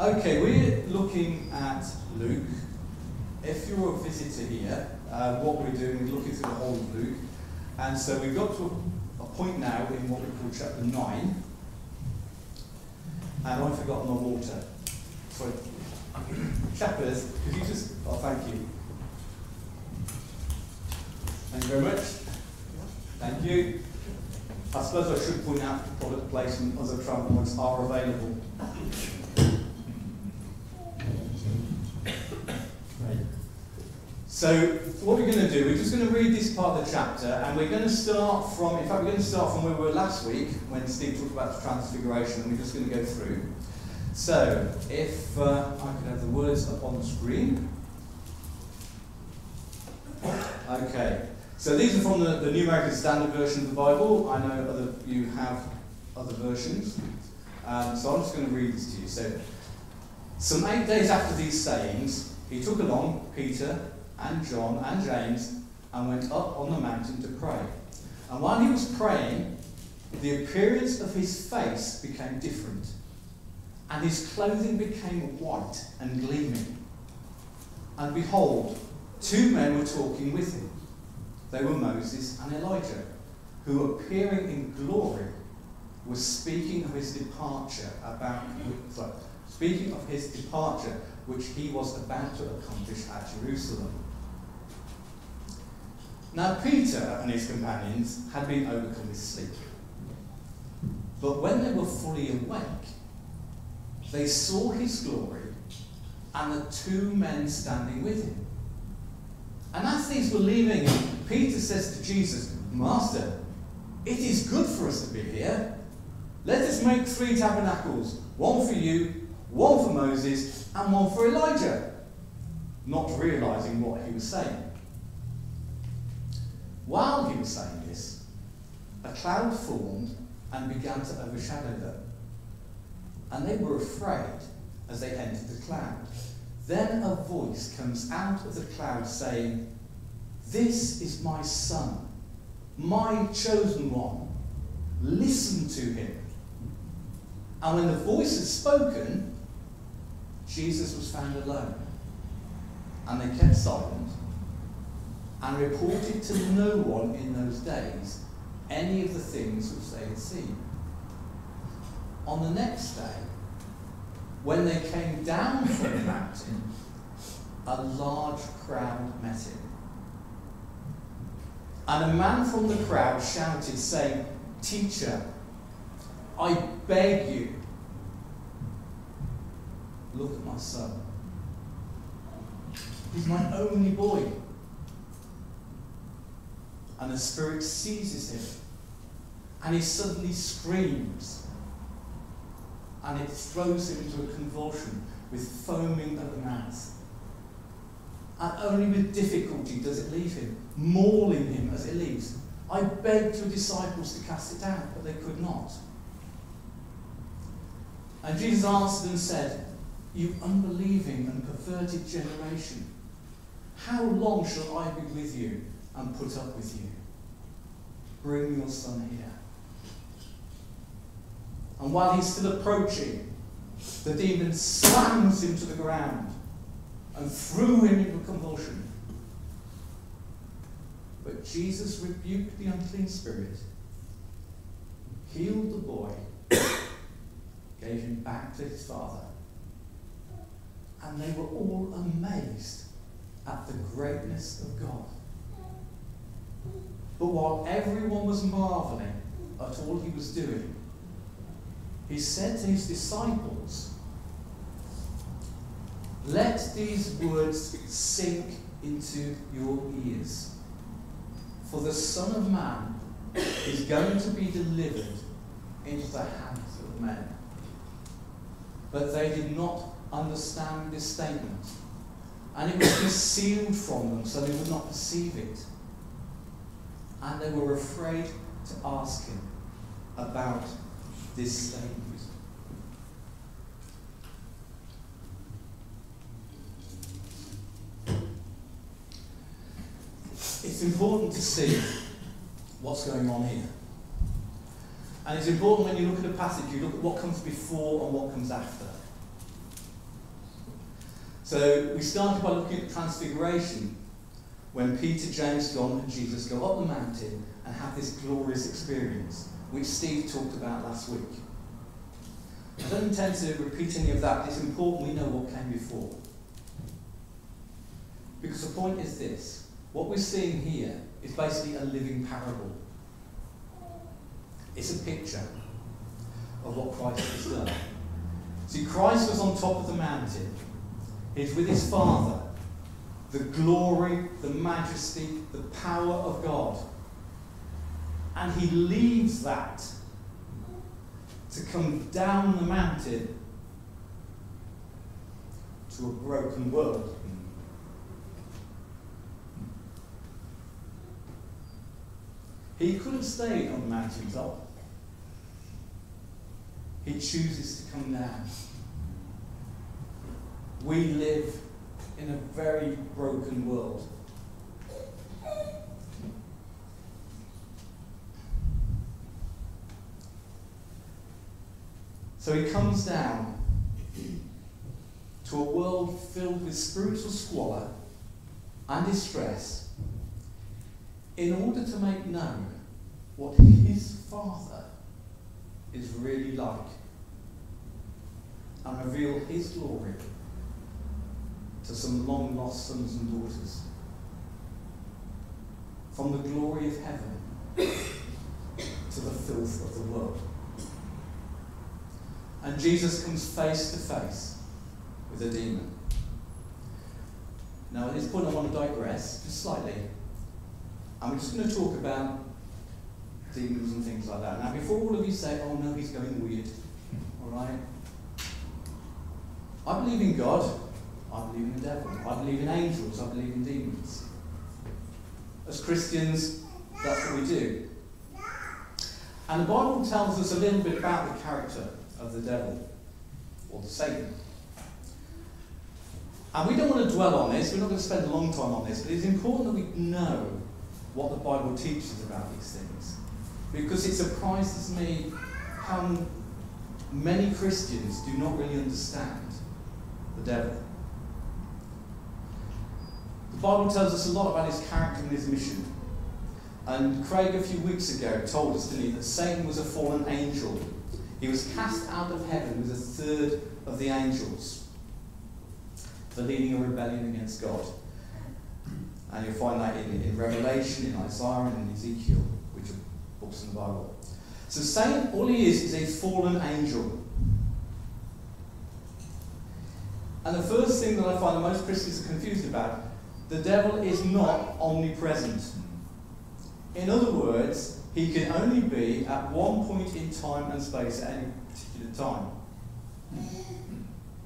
Okay, we're looking at Luke. If you're a visitor here, uh, what we're doing, we're looking through the whole of Luke. And so we've got to a, point now in what we call chapter 9. And I've forgotten my water. Sorry. Chapters, could you just, oh, thank you. Thank you very much. Thank you. I suppose I should point out the product placement, and other travel points are available. So, what we're going to do, we're just going to read this part of the chapter, and we're going to start from, in fact, we're going to start from where we were last week when Steve talked about the transfiguration, and we're just going to go through. So, if uh, I could have the words up on the screen. Okay, so these are from the, the New American Standard Version of the Bible. I know other you have other versions. Um, so I'm just going to read this to you. So, some eight days after these sayings, he took along Peter and John and James and went up on the mountain to pray. And while he was praying, the appearance of his face became different, and his clothing became white and gleaming. And behold, two men were talking with him. They were Moses and Elijah, who, appearing in glory, was speaking of his departure about sorry, speaking of his departure which he was about to accomplish at Jerusalem. Now Peter and his companions had been overcome with sleep. But when they were fully awake, they saw his glory and the two men standing with him. And as these were leaving Peter says to Jesus, Master, it is good for us to be here. Let us make three tabernacles one for you, one for Moses, and one for Elijah. Not realizing what he was saying. While he was saying this, a cloud formed and began to overshadow them. And they were afraid as they entered the cloud. Then a voice comes out of the cloud saying, This is my son, my chosen one. Listen to him. And when the voice had spoken, Jesus was found alone. And they kept silent and reported to no one in those days any of the things which they had seen. On the next day, when they came down from the mountain, a large crowd met him. And a man from the crowd shouted, saying, Teacher, I beg you, look at my son. He's my only boy and the Spirit seizes him, and he suddenly screams, and it throws him into a convulsion with foaming at the mouth. And only with difficulty does it leave him, mauling him as it leaves. I begged your disciples to cast it out, but they could not. And Jesus answered and said, You unbelieving and perverted generation, how long shall I be with you? And put up with you. Bring your son here. And while he's still approaching, the demon slams him to the ground and threw him into convulsion. But Jesus rebuked the unclean spirit, healed the boy, gave him back to his father. And they were all amazed at the greatness of God. But while everyone was marveling at all he was doing, he said to his disciples, Let these words sink into your ears. For the Son of Man is going to be delivered into the hands of men. But they did not understand this statement. And it was concealed from them so they would not perceive it and they were afraid to ask him about this statement. It's important to see what's going on here. And it's important when you look at a passage, you look at what comes before and what comes after. So we started by looking at transfiguration when Peter, James, John, and Jesus go up the mountain and have this glorious experience, which Steve talked about last week. I don't intend to repeat any of that, but it's important we know what came before. Because the point is this what we're seeing here is basically a living parable. It's a picture of what Christ has done. See, Christ was on top of the mountain. He's with his Father. The glory, the majesty, the power of God. And he leaves that to come down the mountain to a broken world. He could have stayed on the mountaintop. He chooses to come down. We live in a very broken world. So he comes down to a world filled with spiritual squalor and distress in order to make known what his Father is really like and reveal his glory to some long lost sons and daughters. From the glory of heaven to the filth of the world. And Jesus comes face to face with a demon. Now, at this point, I want to digress just slightly. I'm just going to talk about demons and things like that. Now, before all of you say, oh no, he's going weird, all right? I believe in God. I believe in the devil. I believe in angels. I believe in demons. As Christians, that's what we do. And the Bible tells us a little bit about the character of the devil, or the Satan. And we don't want to dwell on this, we're not going to spend a long time on this, but it's important that we know what the Bible teaches about these things. Because it surprises me how many Christians do not really understand the devil. The Bible tells us a lot about his character and his mission. And Craig, a few weeks ago, told us, didn't he, that Satan was a fallen angel. He was cast out of heaven with a third of the angels for leading a rebellion against God. And you'll find that in, in Revelation, in Isaiah, and in Ezekiel, which are books in the Bible. So Satan, all he is, is a fallen angel. And the first thing that I find that most Christians are confused about, the devil is not omnipresent. In other words, he can only be at one point in time and space at any particular time.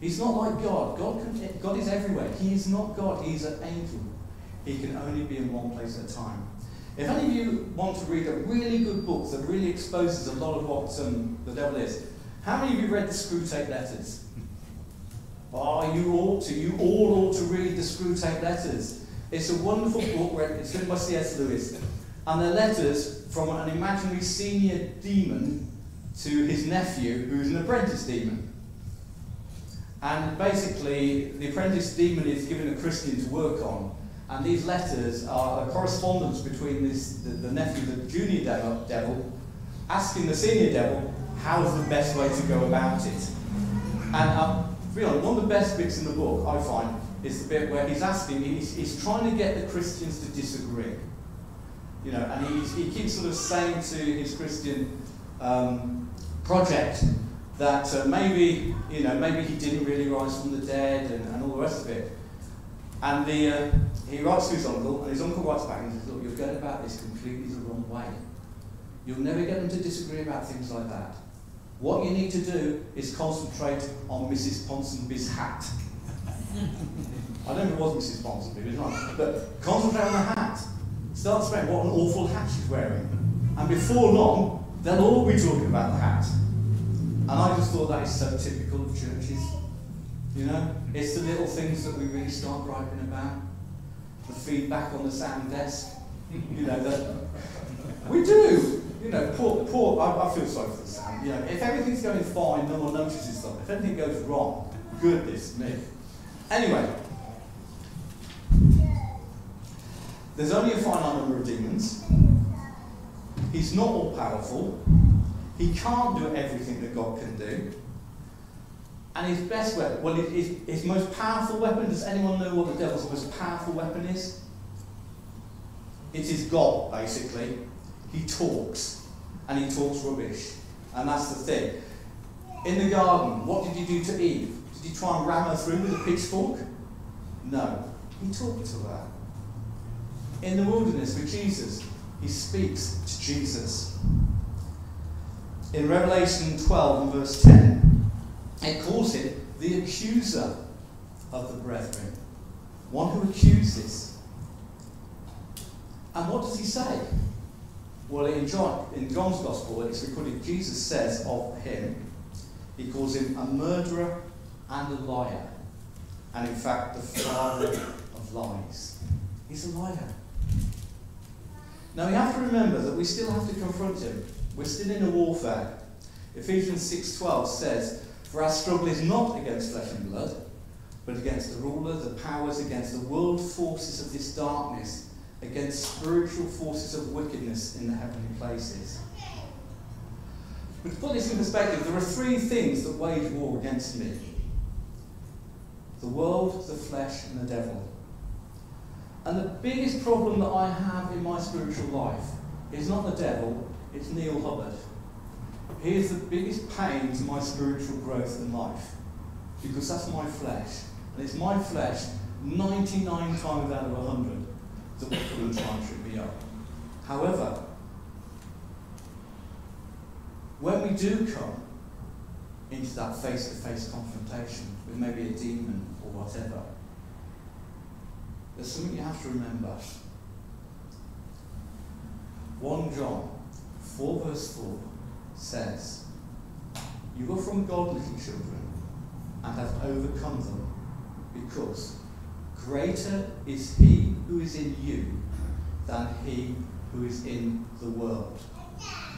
He's not like God. God, can, God is everywhere. He is not God. He is an angel. He can only be in one place at a time. If any of you want to read a really good book that really exposes a lot of what um, the devil is, how many of you read the Screwtape Letters? Oh, you ought to. You all ought to read the Screwtape Letters. It's a wonderful book. It's written by C.S. Lewis. And they're letters from an imaginary senior demon to his nephew, who's an apprentice demon. And basically, the apprentice demon is given a Christian to work on. And these letters are a correspondence between this, the, the nephew, the junior devil, devil, asking the senior devil, how's the best way to go about it? And um, really, one of the best bits in the book, I find, is the bit where he's asking, he's, he's trying to get the Christians to disagree. You know, and he's, he keeps sort of saying to his Christian um, project that uh, maybe, you know, maybe he didn't really rise from the dead and, and all the rest of it. And the, uh, he writes to his uncle, and his uncle writes back and says, Look, you're going about this completely the wrong way. You'll never get them to disagree about things like that. What you need to do is concentrate on Mrs. Ponsonby's hat. I don't know if it was Mrs. Ponsonby, but concentrate on the hat. Start saying what an awful hat she's wearing. And before long, they'll all be talking about the hat. And I just thought that is so typical of churches. You know, it's the little things that we really start griping about. The feedback on the sound desk. You know, that we do. You know, poor, poor, I, I feel sorry for the you know, if everything's going fine, no one notices something. If anything goes wrong, goodness me. Anyway, there's only a finite number of demons. He's not all powerful. He can't do everything that God can do. And his best weapon, well, his, his most powerful weapon, does anyone know what the devil's most powerful weapon is? It's God, basically. He talks, and he talks rubbish. And that's the thing. In the garden, what did he do to Eve? Did he try and ram her through with a pitchfork? No. He talked to her. In the wilderness with Jesus, he speaks to Jesus. In Revelation 12 and verse 10, it calls him the accuser of the brethren, one who accuses. And what does he say? Well, in, John, in John's Gospel, it's recorded Jesus says of him, he calls him a murderer and a liar. And in fact, the father of lies. He's a liar. Now, we have to remember that we still have to confront him. We're still in a warfare. Ephesians 6.12 says, For our struggle is not against flesh and blood, but against the ruler, the powers, against the world forces of this darkness, against spiritual forces of wickedness in the heavenly places. But to put this in perspective, there are three things that wage war against me the world, the flesh, and the devil. And the biggest problem that I have in my spiritual life is not the devil, it's Neil Hubbard. He is the biggest pain to my spiritual growth in life because that's my flesh. And it's my flesh 99 times out of 100 that try and trip me up. However, when we do come into that face to face confrontation with maybe a demon or whatever, there's something you have to remember. 1 John 4 verse 4 says, You are from God, little children, and have overcome them, because greater is he who is in you than he who is in the world.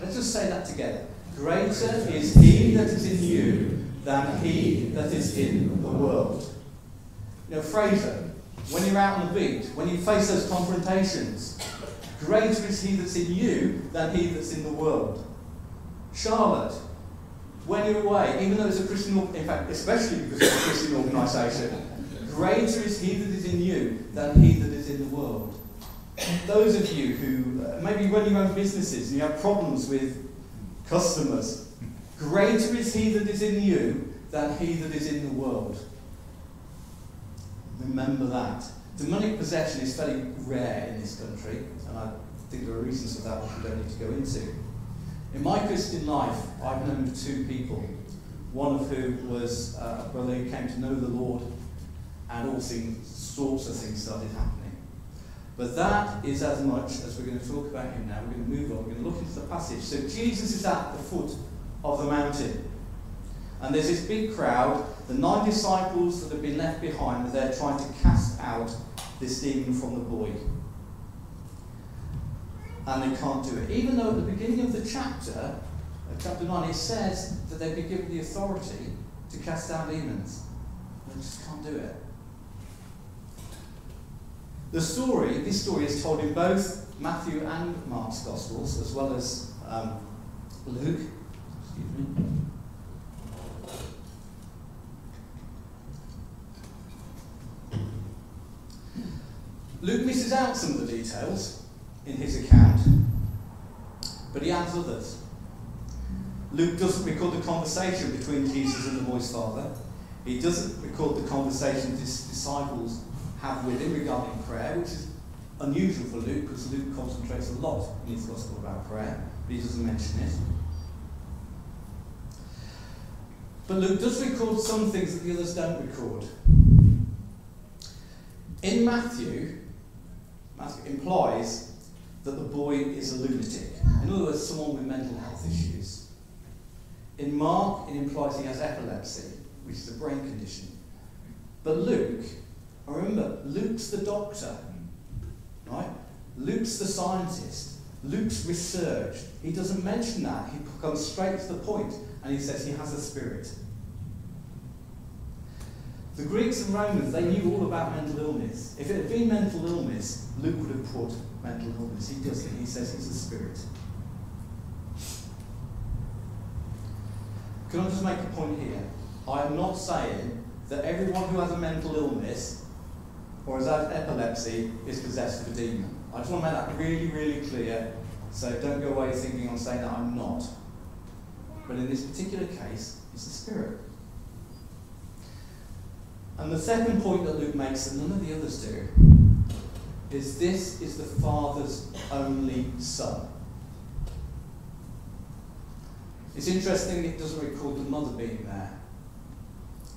Let's just say that together. Greater is he that is in you than he that is in the world. You know, Fraser, when you're out on the beach, when you face those confrontations, greater is he that's in you than he that's in the world. Charlotte, when you're away, even though it's a Christian, in fact, especially because it's a Christian organisation, greater is he that is in you than he that is in the world. Those of you who uh, maybe run your own businesses and you have problems with customers, greater is he that is in you than he that is in the world. Remember that. Demonic possession is fairly rare in this country, and I think there are reasons for that which we don't need to go into. In my Christian life, I've known two people, one of whom was uh, a brother who came to know the Lord, and all things, sorts of things started happening. But that is as much as we're going to talk about him now. We're going to move on. We're going to look into the passage. So Jesus is at the foot of the mountain. And there's this big crowd, the nine disciples that have been left behind, they're trying to cast out this demon from the boy. And they can't do it. Even though at the beginning of the chapter, uh, chapter 9, it says that they've been given the authority to cast out demons. They just can't do it. The story, this story is told in both Matthew and Mark's Gospels, as well as um, Luke. Excuse me. Luke misses out some of the details in his account, but he adds others. Luke doesn't record the conversation between Jesus and the boy's father. He doesn't record the conversation his disciples have with him regarding prayer, which is unusual for Luke because Luke concentrates a lot in his gospel about prayer, but he doesn't mention it. But Luke does record some things that the others don't record. In Matthew, Matthew implies that the boy is a lunatic. In other words, someone with mental health issues. In Mark, it implies he has epilepsy, which is a brain condition. But Luke, remember, Luke's the doctor, right? Luke's the scientist. Luke's research. He doesn't mention that. He comes straight to the point and he says he has a spirit. The Greeks and Romans, they knew all about mental illness. If it had been mental illness, Luke would have put mental illness. He doesn't. He says it's a spirit. Can I just make a point here? I am not saying that everyone who has a mental illness had epilepsy is possessed with a demon. I just want to make that really, really clear so don't go away thinking I'm saying that I'm not. But in this particular case, it's the spirit. And the second point that Luke makes, and none of the others do, is this is the Father's only Son. It's interesting it doesn't record the mother being there.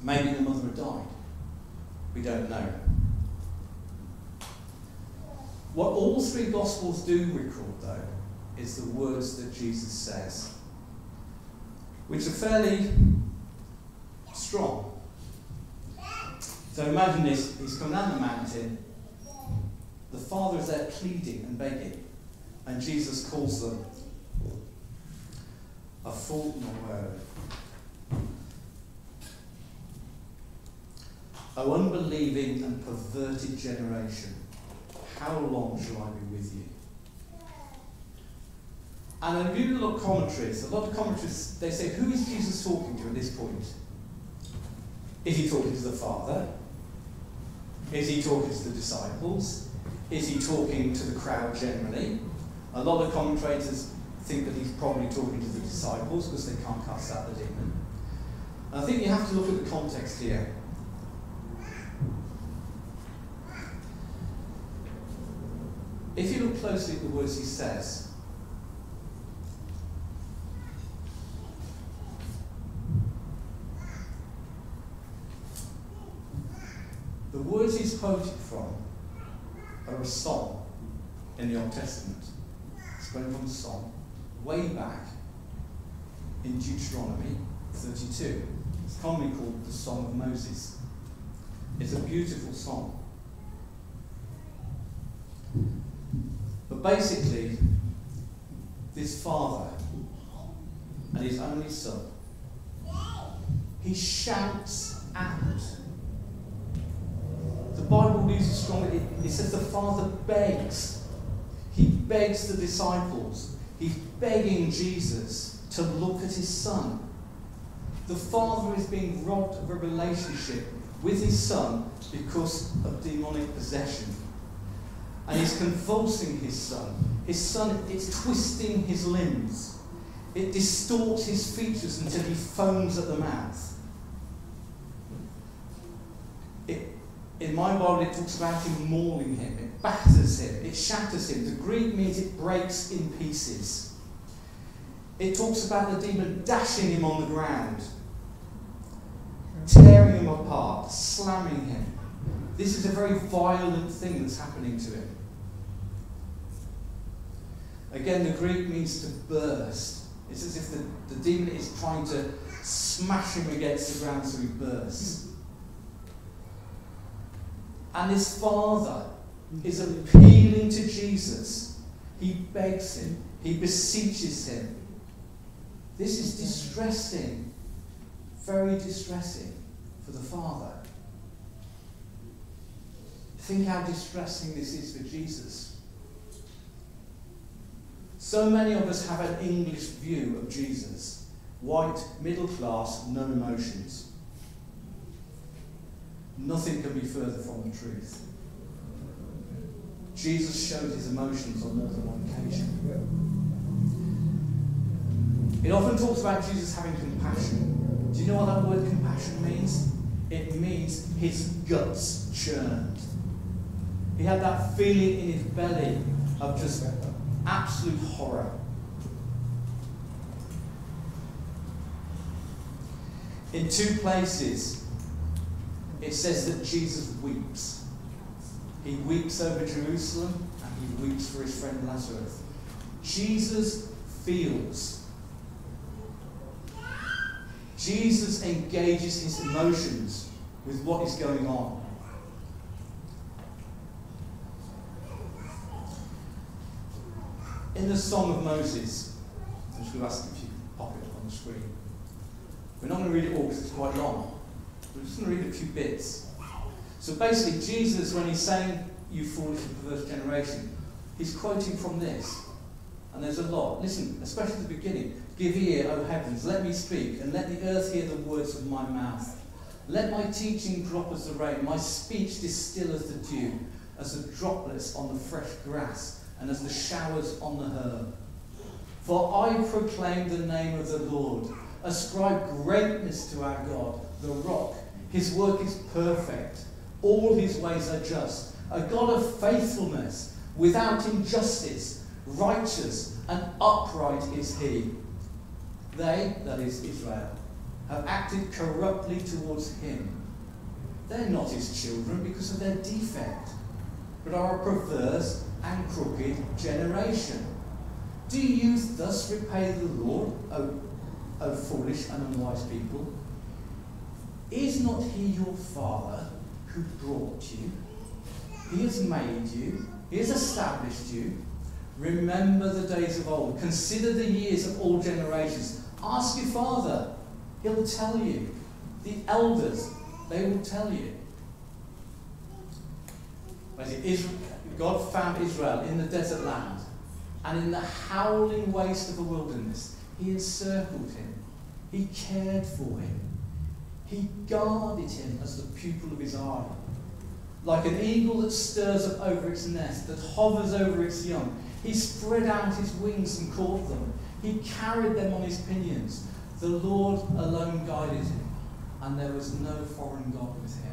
Maybe the mother had died. We don't know. What all three Gospels do record, though, is the words that Jesus says, which are fairly strong. So imagine this he's come down the mountain, the Father is there pleading and begging, and Jesus calls them a fault in word. O unbelieving and perverted generation, how long shall I be with you? And if you look at commentaries, a lot of commentaries, they say, who is Jesus talking to at this point? Is he talking to the Father? Is he talking to the disciples? Is he talking to the crowd generally? A lot of commentators think that he's probably talking to the disciples because they can't cast out the demon. And I think you have to look at the context here. If you look closely at the words he says, the words he's quoted from are a song in the Old Testament. It's going from a song way back in Deuteronomy 32. It's commonly called the Song of Moses. It's a beautiful song. But basically, this father and his only son, he shouts out. The Bible uses strongly, it, it says the father begs. He begs the disciples He's begging Jesus to look at his son. The father is being robbed of a relationship with his son because of demonic possession. And he's convulsing his son. His son, it's twisting his limbs. It distorts his features until he foams at the mouth. It, in my Bible, it talks about him mauling him, it batters him, it shatters him. The Greek means it breaks in pieces. It talks about the demon dashing him on the ground, tearing him apart, slamming him. This is a very violent thing that's happening to him. Again, the Greek means to burst. It's as if the, the demon is trying to smash him against the ground so he bursts. And his father is appealing to Jesus. He begs him, he beseeches him. This is distressing, very distressing for the father. Think how distressing this is for Jesus. So many of us have an English view of Jesus white, middle class, no emotions. Nothing can be further from the truth. Jesus showed his emotions on more than one occasion. It often talks about Jesus having compassion. Do you know what that word compassion means? It means his guts churned. He had that feeling in his belly of just absolute horror. In two places, it says that Jesus weeps. He weeps over Jerusalem and he weeps for his friend Lazarus. Jesus feels. Jesus engages his emotions with what is going on. In the Song of Moses, I'm just going to ask if you can pop it on the screen. We're not going to read it all because it's quite long. We're just going to read a few bits. So basically, Jesus, when he's saying, You foolish and perverse generation, he's quoting from this. And there's a lot. Listen, especially at the beginning. Give ear, O heavens, let me speak, and let the earth hear the words of my mouth. Let my teaching drop as the rain, my speech distill as the dew, as the droplets on the fresh grass, and as the showers on the herb. For I proclaim the name of the Lord. Ascribe greatness to our God, the rock. His work is perfect. All his ways are just. A God of faithfulness, without injustice, righteous and upright is he. They, that is Israel, have acted corruptly towards him. They're not his children because of their defect, but are a perverse and crooked generation. Do you thus repay the Lord, O, o foolish and unwise people? Is not he your father who brought you? He has made you, he has established you. Remember the days of old. Consider the years of all generations. Ask your father, he'll tell you. The elders, they will tell you. God found Israel in the desert land and in the howling waste of the wilderness. He encircled him, he cared for him, he guarded him as the pupil of his eye. Like an eagle that stirs up over its nest, that hovers over its young, he spread out his wings and caught them. He carried them on his pinions. The Lord alone guided him, and there was no foreign God with him.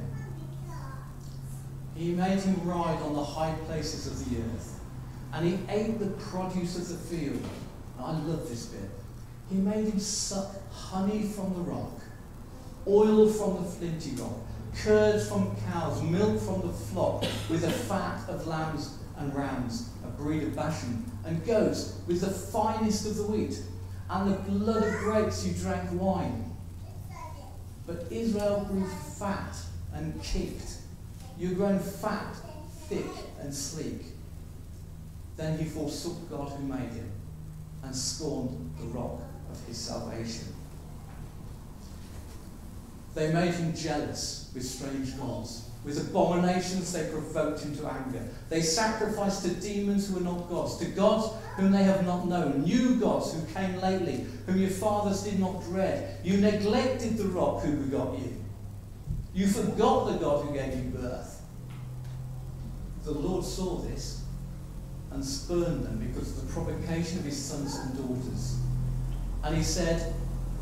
He made him ride on the high places of the earth, and he ate the produce of the field. I love this bit. He made him suck honey from the rock, oil from the flinty rock, curds from cows, milk from the flock, with the fat of lambs and rams, a breed of Bashan, and goats with the finest of the wheat, and the blood of grapes you drank wine. But Israel grew fat and kicked. You're grown fat, thick, and sleek. Then he forsook God who made him and scorned the rock of his salvation. They made him jealous with strange gods. With abominations they provoked him to anger. They sacrificed to demons who were not gods, to gods whom they have not known, new gods who came lately, whom your fathers did not dread. You neglected the rock who begot you. You forgot the God who gave you birth. The Lord saw this and spurned them because of the provocation of his sons and daughters. And he said,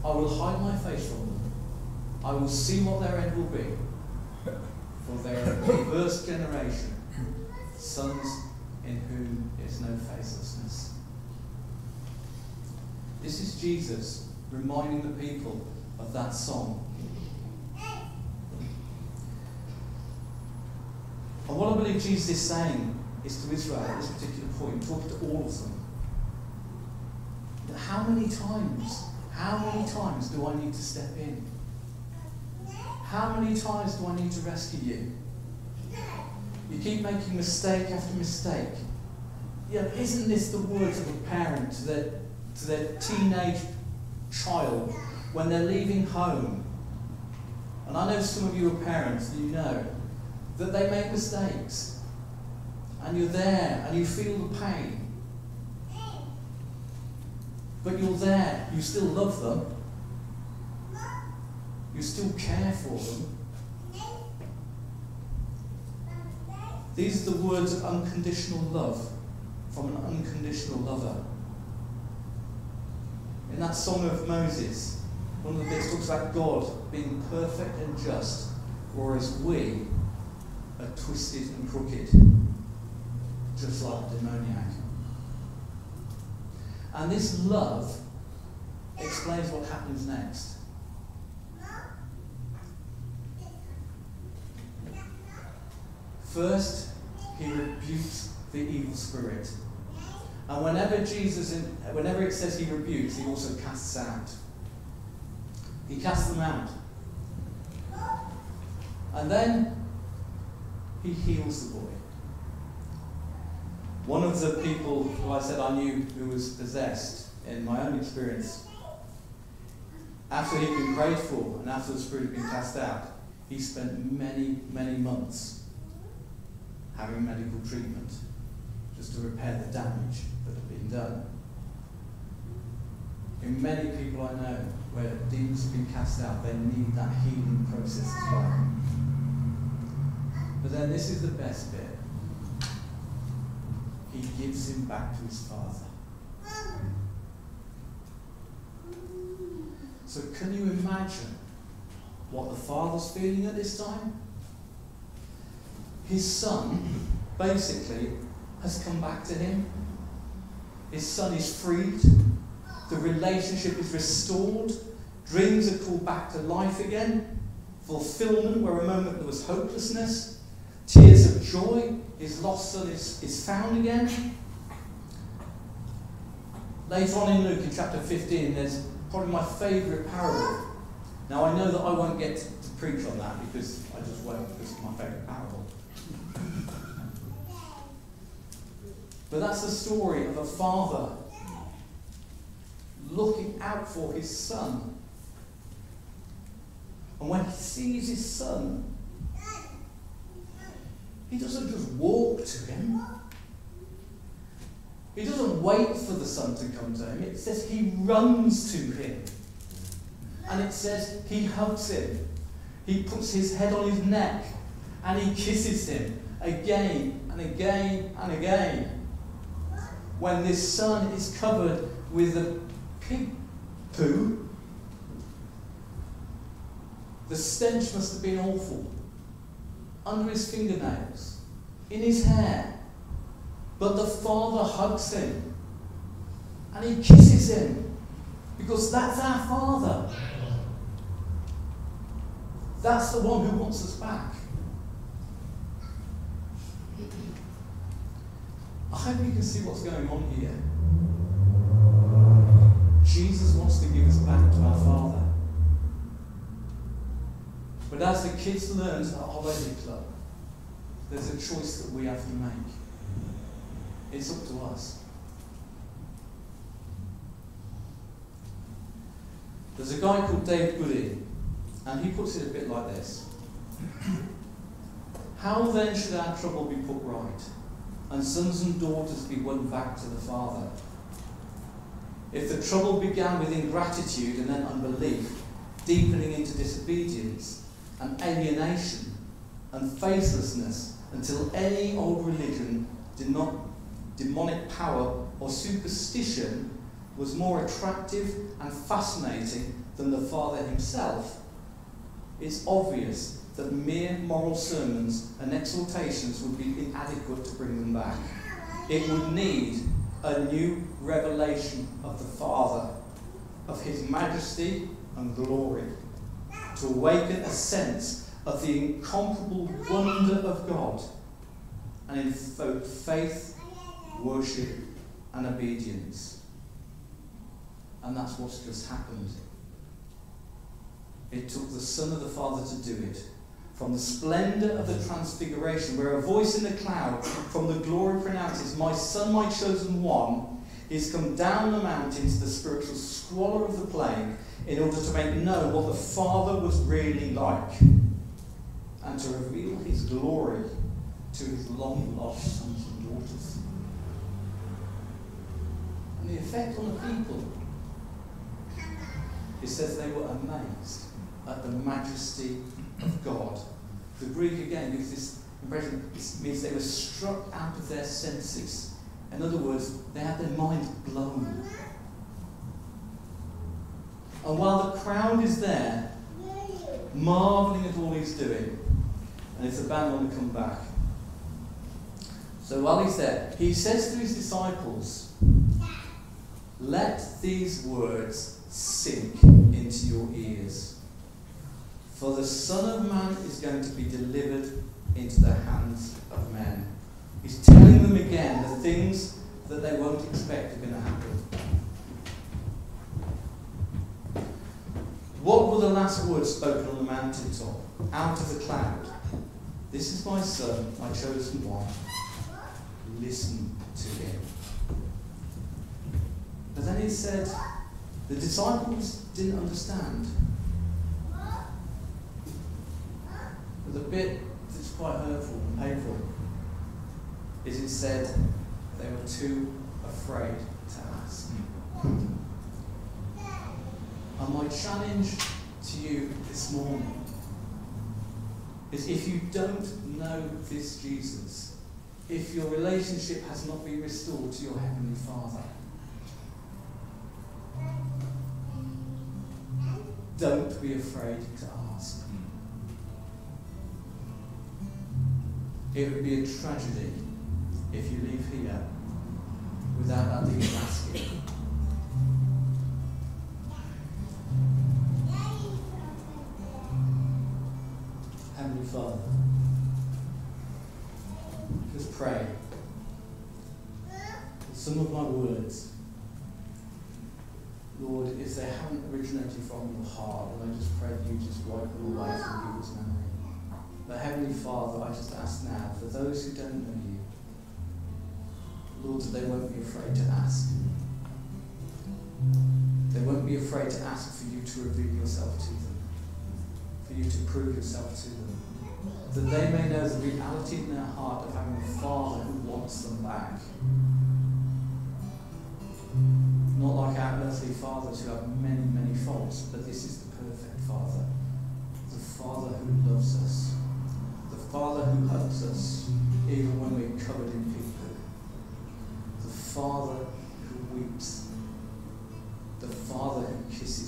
I will hide my face from them. I will see what their end will be for they are a perverse generation, sons in whom is no faithlessness. This is Jesus reminding the people of that song. And what I believe Jesus is saying is to Israel at this particular point, talking to all of them. that How many times, how many times do I need to step in? How many times do I need to rescue you? You keep making mistake after mistake. Yeah, isn't this the words of a parent to their, to their teenage child when they're leaving home? And I know some of you are parents, you know that they make mistakes. And you're there and you feel the pain. But you're there, you still love them, you still care for them. These are the words of unconditional love from an unconditional lover. In that song of Moses, one of the bits talks about God being perfect and just, whereas we are twisted and crooked, just like a demoniac. And this love explains what happens next. First, he rebukes the evil spirit. And whenever Jesus, in, whenever it says he rebukes, he also casts out. He casts them out. And then he heals the boy. One of the people who I said I knew who was possessed, in my own experience, after he'd been prayed for and after the spirit had been cast out, he spent many, many months having medical treatment just to repair the damage that had been done. In many people I know where demons have been cast out, they need that healing process as well. But then this is the best bit. He gives him back to his father. So can you imagine what the father's feeling at this time? His son basically has come back to him. His son is freed. The relationship is restored. Dreams are called back to life again. Fulfillment where a moment there was hopelessness. Tears of joy. His lost son is, is found again. Later on in Luke, in chapter 15, there's probably my favourite parable. Now, I know that I won't get to, preach on that because I just won't, because it's my favourite parable. But that's the story of a father looking out for his son. And when he sees his son, he doesn't just walk to him. He doesn't wait for the son to come to him. It says he runs to him. And it says he hugs him. He puts his head on his neck and he kisses him again and again and again. When this son is covered with a pig poo, the stench must have been awful. Under his fingernails, in his hair. But the father hugs him and he kisses him because that's our father. That's the one who wants us back. I hope you can see what's going on here. Jesus wants to give us back to our Father. But as the kids learned at Holiday Club, there's a choice that we have to make. It's up to us. There's a guy called Dave Gooding, and he puts it a bit like this How then should our trouble be put right, and sons and daughters be won back to the Father? If the trouble began with ingratitude and then unbelief, deepening into disobedience and alienation and faithlessness until any old religion demonic power or superstition was more attractive and fascinating than the Father himself, it's obvious that mere moral sermons and exhortations would be inadequate to bring them back. It would need a new revelation of the Father, of His majesty and glory, to awaken a sense of the incomparable wonder of God and invoke faith, worship, and obedience. And that's what's just happened. It took the Son of the Father to do it. From the splendour of the transfiguration, where a voice in the cloud from the glory pronounces, My Son, my chosen one, is come down the mountain to the spiritual squalor of the plain in order to make known what the Father was really like and to reveal his glory to his long lost sons and daughters. And the effect on the people, it says they were amazed at the majesty of God. The Greek again gives this impression, it means they were struck out of their senses. In other words, they had their minds blown. And while the crowd is there, marveling at all he's doing, and it's a band want to come back. So while he's there, he says to his disciples, Let these words sink into your ears. For the Son of Man is going to be delivered into the hands of men. He's telling them again the things that they won't expect are going to happen. What were the last words spoken on the mountaintop, out of the cloud? This is my son, my chosen one. Listen to him. But then he said, the disciples didn't understand. But the bit that's quite hurtful and painful is it said they were too afraid to ask. And my challenge to you this morning is if you don't know this Jesus, if your relationship has not been restored to your Heavenly Father, don't be afraid to ask. It would be a tragedy if you leave here without at least asking. Father, just pray. Some of my words, Lord, if they haven't originated from your heart, then I just pray that you just wipe them away from people's memory. But Heavenly Father, I just ask now, for those who don't know you, Lord, that they won't be afraid to ask. They won't be afraid to ask for you to reveal yourself to them, for you to prove yourself to them, that they may know the reality in their heart of having a Father who wants them back. Not like our earthly fathers who have many, many faults, but this is the perfect Father. The Father who loves us. The Father who hugs us, even when we're covered in filth, The Father who weeps. The Father who kisses.